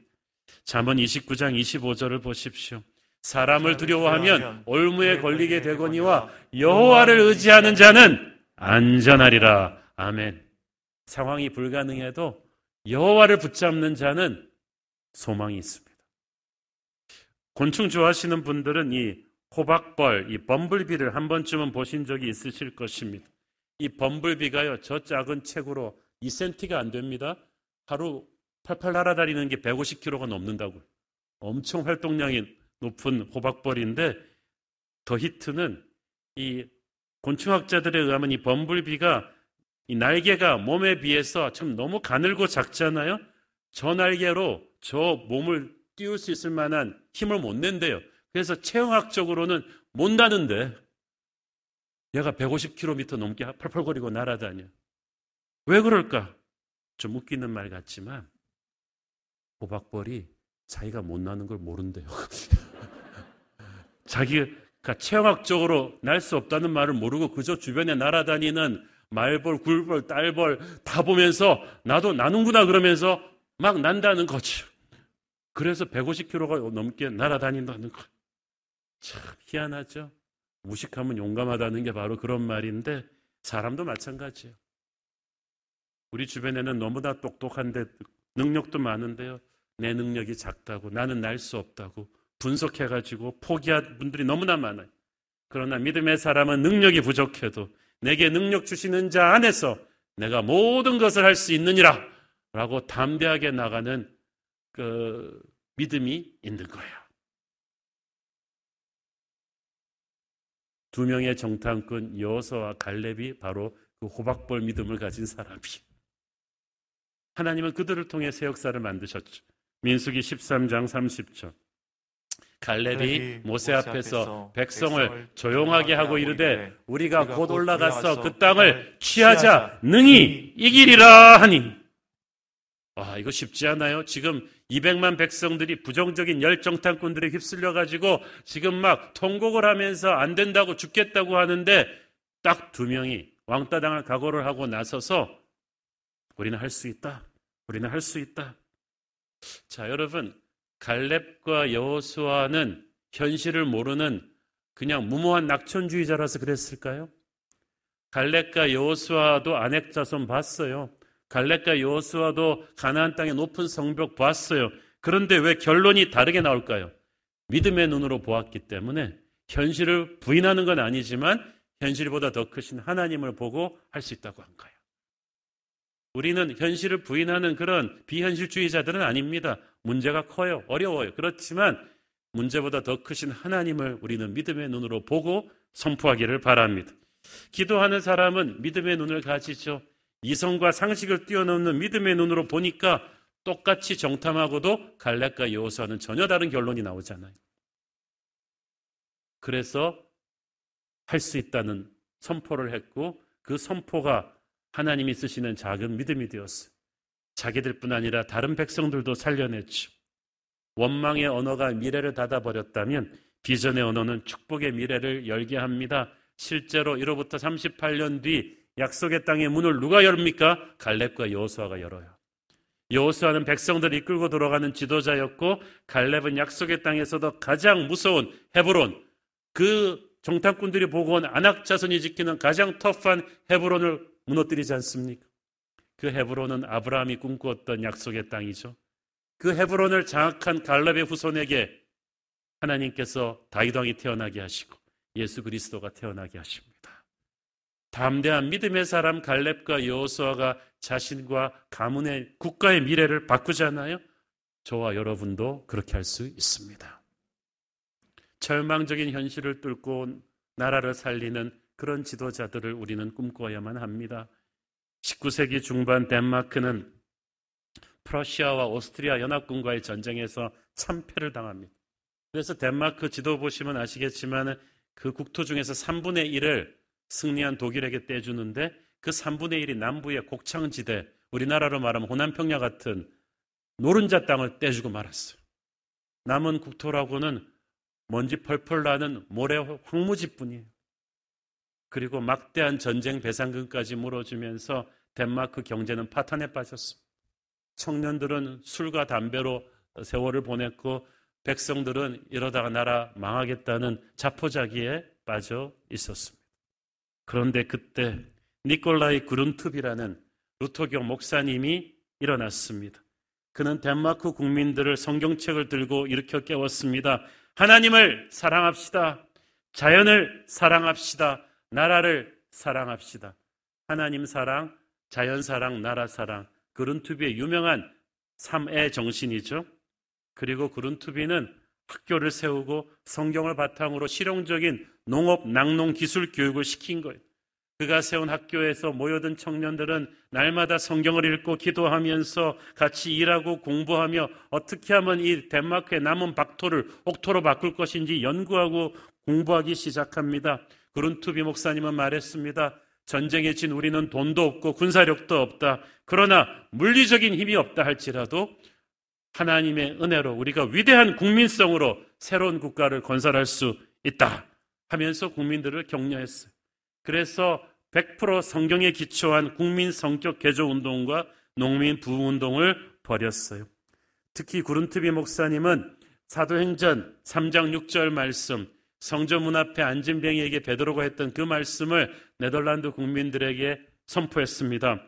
잠언 29장 25절을 보십시오. 사람을 두려워하면 올무에 걸리게 되거니와 여호와를 의지하는 자는 안전하리라. 아멘. 상황이 불가능해도 여호와를 붙잡는 자는 소망이 있습니다. 곤충 좋아하시는 분들은 이 호박벌, 이 범블비를 한 번쯤은 보신 적이 있으실 것입니다. 이 범블비가요, 저 작은 책으로 2cm가 안 됩니다. 하루 팔팔 날아다니는 게 150km가 넘는다고요. 엄청 활동량이 높은 호박벌인데 더 히트는 이 곤충학자들에 의하면 이 범블비가 이 날개가 몸에 비해서 좀 너무 가늘고 작잖아요. 저 날개로 저 몸을 띄울 수 있을 만한 힘을 못 낸대요. 그래서 체형학적으로는 못 나는데 얘가 150km 넘게 펄펄거리고 날아다녀. 왜 그럴까? 좀 웃기는 말 같지만 호박벌이 자기가 못 나는 걸 모른대요. [LAUGHS] 자기가 체형학적으로 날 수 없다는 말을 모르고 그저 주변에 날아다니는 말벌, 굴벌, 딸벌 다 보면서 나도 나는구나 그러면서 막 난다는 거죠. 그래서 150km가 넘게 날아다닌다는 거. 참 희한하죠. 무식하면 용감하다는 게 바로 그런 말인데 사람도 마찬가지예요. 우리 주변에는 너무나 똑똑한데 능력도 많은데요. 내 능력이 작다고 나는 날 수 없다고 분석해가지고 포기한 분들이 너무나 많아요. 그러나 믿음의 사람은 능력이 부족해도 내게 능력 주시는 자 안에서 내가 모든 것을 할 수 있느니라 라고 담대하게 나가는 그 믿음이 있는 거예요. 두 명의 정탐꾼 여호서와 갈렙이 바로 그 호박벌 믿음을 가진 사람이. 하나님은 그들을 통해 새 역사를 만드셨죠. 민수기 13장 30절. 갈렙이 모세 앞에서 백성을 조용하게 하고 이르되 우리가 곧 올라가서 그 땅을 취하자. 능히 이기리라 하니. 아 이거 쉽지 않아요. 지금 200만 백성들이 부정적인 열정탐꾼들에 휩쓸려 가지고 지금 막 통곡을 하면서 안 된다고 죽겠다고 하는데 딱 두 명이 왕따 당할 각오를 하고 나서서 우리는 할 수 있다 우리는 할 수 있다 자 여러분 갈렙과 여호수아는 현실을 모르는 그냥 무모한 낙천주의자라서 그랬을까요? 갈렙과 여호수아도 아넥 자손 봤어요. 갈렙과 여호수아도 가나안 땅의 높은 성벽 봤어요. 그런데 왜 결론이 다르게 나올까요? 믿음의 눈으로 보았기 때문에 현실을 부인하는 건 아니지만 현실보다 더 크신 하나님을 보고 할 수 있다고 한 거예요. 우리는 현실을 부인하는 그런 비현실주의자들은 아닙니다. 문제가 커요. 어려워요. 그렇지만 문제보다 더 크신 하나님을 우리는 믿음의 눈으로 보고 선포하기를 바랍니다. 기도하는 사람은 믿음의 눈을 가지죠. 이성과 상식을 뛰어넘는 믿음의 눈으로 보니까 똑같이 정탐하고도 갈렙과 여호수아는 전혀 다른 결론이 나오잖아요. 그래서 할 수 있다는 선포를 했고 그 선포가 하나님이 쓰시는 작은 믿음이 되었어요. 자기들뿐 아니라 다른 백성들도 살려냈죠. 원망의 언어가 미래를 닫아버렸다면 비전의 언어는 축복의 미래를 열게 합니다. 실제로 1로부터 38년 뒤 약속의 땅의 문을 누가 열입니까? 갈렙과 여호수아가 열어요. 여호수아는 백성들을 이끌고 돌아가는 지도자였고 갈렙은 약속의 땅에서도 가장 무서운 헤브론 그 정탐꾼들이 보고 온 안악 자손이 지키는 가장 터프한 헤브론을 무너뜨리지 않습니까? 그 헤브론은 아브라함이 꿈꾸었던 약속의 땅이죠. 그 헤브론을 장악한 갈렙의 후손에게 하나님께서 다윗 왕이 태어나게 하시고 예수 그리스도가 태어나게 하십니다. 담대한 믿음의 사람 갈렙과 여호수아가 자신과 가문의 국가의 미래를 바꾸잖아요. 저와 여러분도 그렇게 할 수 있습니다. 절망적인 현실을 뚫고 나라를 살리는 그런 지도자들을 우리는 꿈꿔야만 합니다. 19세기 중반 덴마크는 프러시아와 오스트리아 연합군과의 전쟁에서 참패를 당합니다. 그래서 덴마크 지도 보시면 아시겠지만 그 국토 중에서 3분의 1을 승리한 독일에게 떼주는데 그 3분의 1이 남부의 곡창지대, 우리나라로 말하면 호남평야 같은 노른자 땅을 떼주고 말았어요. 남은 국토라고는 먼지 펄펄 나는 모래 황무지뿐이에요. 그리고 막대한 전쟁 배상금까지 물어주면서 덴마크 경제는 파탄에 빠졌습니다. 청년들은 술과 담배로 세월을 보냈고 백성들은 이러다가 나라 망하겠다는 자포자기에 빠져 있었습니다. 그런데 그때 니콜라이 그룬투비라는 루터교 목사님이 일어났습니다. 그는 덴마크 국민들을 성경책을 들고 일으켜 깨웠습니다. 하나님을 사랑합시다. 자연을 사랑합시다. 나라를 사랑합시다. 하나님 사랑, 자연 사랑, 나라 사랑. 그룬투비의 유명한 3의 정신이죠. 그리고 그룬투비는 학교를 세우고 성경을 바탕으로 실용적인 농업, 낙농 기술 교육을 시킨 거예요. 그가 세운 학교에서 모여든 청년들은 날마다 성경을 읽고 기도하면서 같이 일하고 공부하며 어떻게 하면 이 덴마크의 남은 박토를 옥토로 바꿀 것인지 연구하고 공부하기 시작합니다. 그룬투비 목사님은 말했습니다. 전쟁에 진 우리는 돈도 없고 군사력도 없다. 그러나 물리적인 힘이 없다 할지라도 하나님의 은혜로 우리가 위대한 국민성으로 새로운 국가를 건설할 수 있다 하면서 국민들을 격려했어요. 그래서 100% 성경에 기초한 국민 성격 개조 운동과 농민 부흥 운동을 벌였어요. 특히 구른트비 목사님은 사도행전 3장 6절 말씀 성전 문 앞에 앉은 뱅이에게 베드로가 했던 그 말씀을 네덜란드 국민들에게 선포했습니다.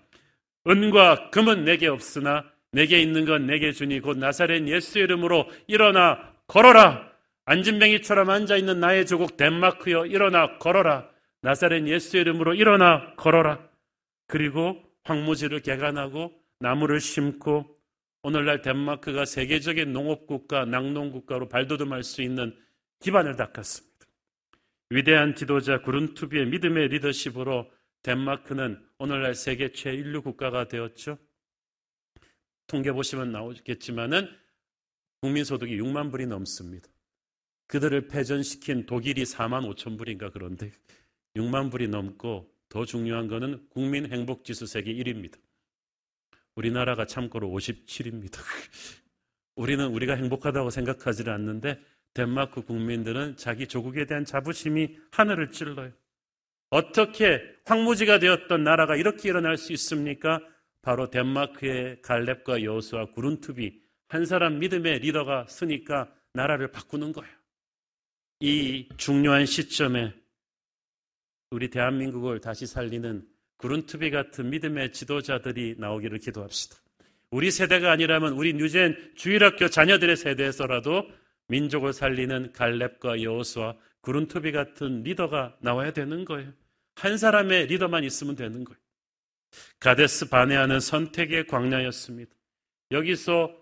은과 금은 내게 없으나 내게 있는 건 내게 주니 곧 나사렛 예수 이름으로 일어나 걸어라. 안진뱅이처럼 앉아 있는 나의 조국 덴마크여 일어나 걸어라. 나사렛 예수 이름으로 일어나 걸어라. 그리고 황무지를 개간하고 나무를 심고 오늘날 덴마크가 세계적인 농업국가, 낙농국가로 발돋움할 수 있는 기반을 닦았습니다. 위대한 지도자 구룬투비의 믿음의 리더십으로 덴마크는 오늘날 세계 최인류 국가가 되었죠. 통계 보시면 나오겠지만은 국민 소득이 6만 불이 넘습니다. 그들을 패전시킨 독일이 4만 5천 불인가 그런데 6만 불이 넘고 더 중요한 것은 국민 행복 지수 세계 1위입니다. 우리나라가 참고로 57입니다. [LAUGHS] 우리는 우리가 행복하다고 생각하지는 않는데 덴마크 국민들은 자기 조국에 대한 자부심이 하늘을 찔러요. 어떻게 황무지가 되었던 나라가 이렇게 일어날 수 있습니까? 바로 덴마크의 갈렙과 여호수와 구룬투비 한 사람 믿음의 리더가 쓰니까 나라를 바꾸는 거예요. 이 중요한 시점에 우리 대한민국을 다시 살리는 구룬투비 같은 믿음의 지도자들이 나오기를 기도합시다. 우리 세대가 아니라면 우리 뉴젠 주일학교 자녀들의 세대에서라도 민족을 살리는 갈렙과 여호수와 구룬투비 같은 리더가 나와야 되는 거예요. 한 사람의 리더만 있으면 되는 거예요. 가데스 바네아는 선택의 광야였습니다. 여기서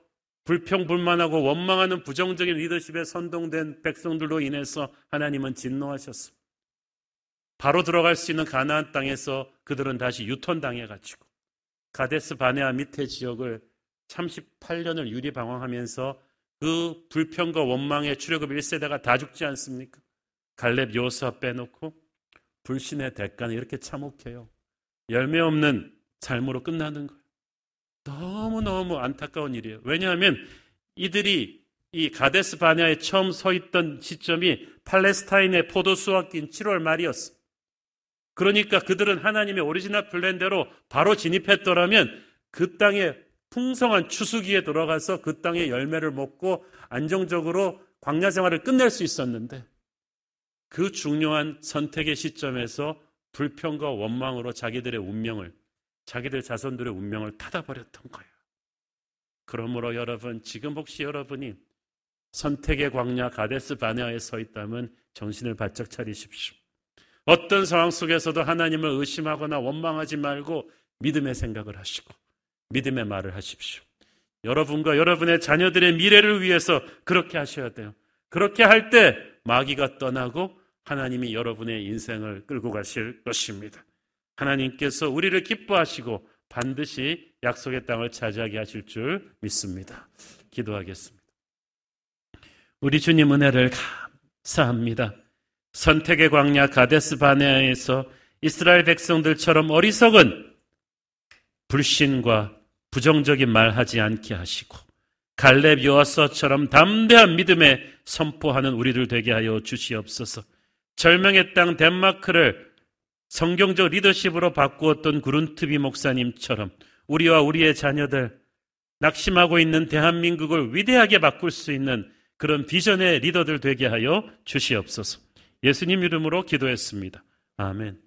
불평불만하고 원망하는 부정적인 리더십에 선동된 백성들로 인해서 하나님은 진노하셨습니다. 바로 들어갈 수 있는 가나안 땅에서 그들은 다시 유턴당해 가지고 가데스 바네아 밑에 지역을 38년을 유리방황하면서 그 불평과 원망의 출애굽 1세대가 다 죽지 않습니까? 갈렙 요수아 빼놓고 불신의 대가는 이렇게 참혹해요. 열매 없는 삶으로 끝나는 거예요. 너무너무 안타까운 일이에요. 왜냐하면 이들이 이 가데스 바냐에 처음 서 있던 시점이 팔레스타인의 포도 수확기인 7월 말이었어. 그러니까 그들은 하나님의 오리지널 플랜대로 바로 진입했더라면 그 땅에 풍성한 추수기에 들어가서 그 땅의 열매를 먹고 안정적으로 광야 생활을 끝낼 수 있었는데 그 중요한 선택의 시점에서 불평과 원망으로 자기들의 운명을 자기들 자손들의 운명을 닫아버렸던 거예요. 그러므로 여러분 지금 혹시 여러분이 선택의 광야 가데스 바네아에 서 있다면 정신을 바짝 차리십시오. 어떤 상황 속에서도 하나님을 의심하거나 원망하지 말고 믿음의 생각을 하시고 믿음의 말을 하십시오. 여러분과 여러분의 자녀들의 미래를 위해서 그렇게 하셔야 돼요. 그렇게 할 때 마귀가 떠나고 하나님이 여러분의 인생을 끌고 가실 것입니다. 하나님께서 우리를 기뻐하시고 반드시 약속의 땅을 차지하게 하실 줄 믿습니다. 기도하겠습니다. 우리 주님 은혜를 감사합니다. 선택의 광야 가데스 바네아에서 이스라엘 백성들처럼 어리석은 불신과 부정적인 말 하지 않게 하시고 갈렙 요아서처럼 담대한 믿음에 선포하는 우리들 되게 하여 주시옵소서. 절명의 땅 덴마크를 성경적 리더십으로 바꾸었던 구룬트비 목사님처럼 우리와 우리의 자녀들 낙심하고 있는 대한민국을 위대하게 바꿀 수 있는 그런 비전의 리더들 되게 하여 주시옵소서. 예수님 이름으로 기도했습니다. 아멘.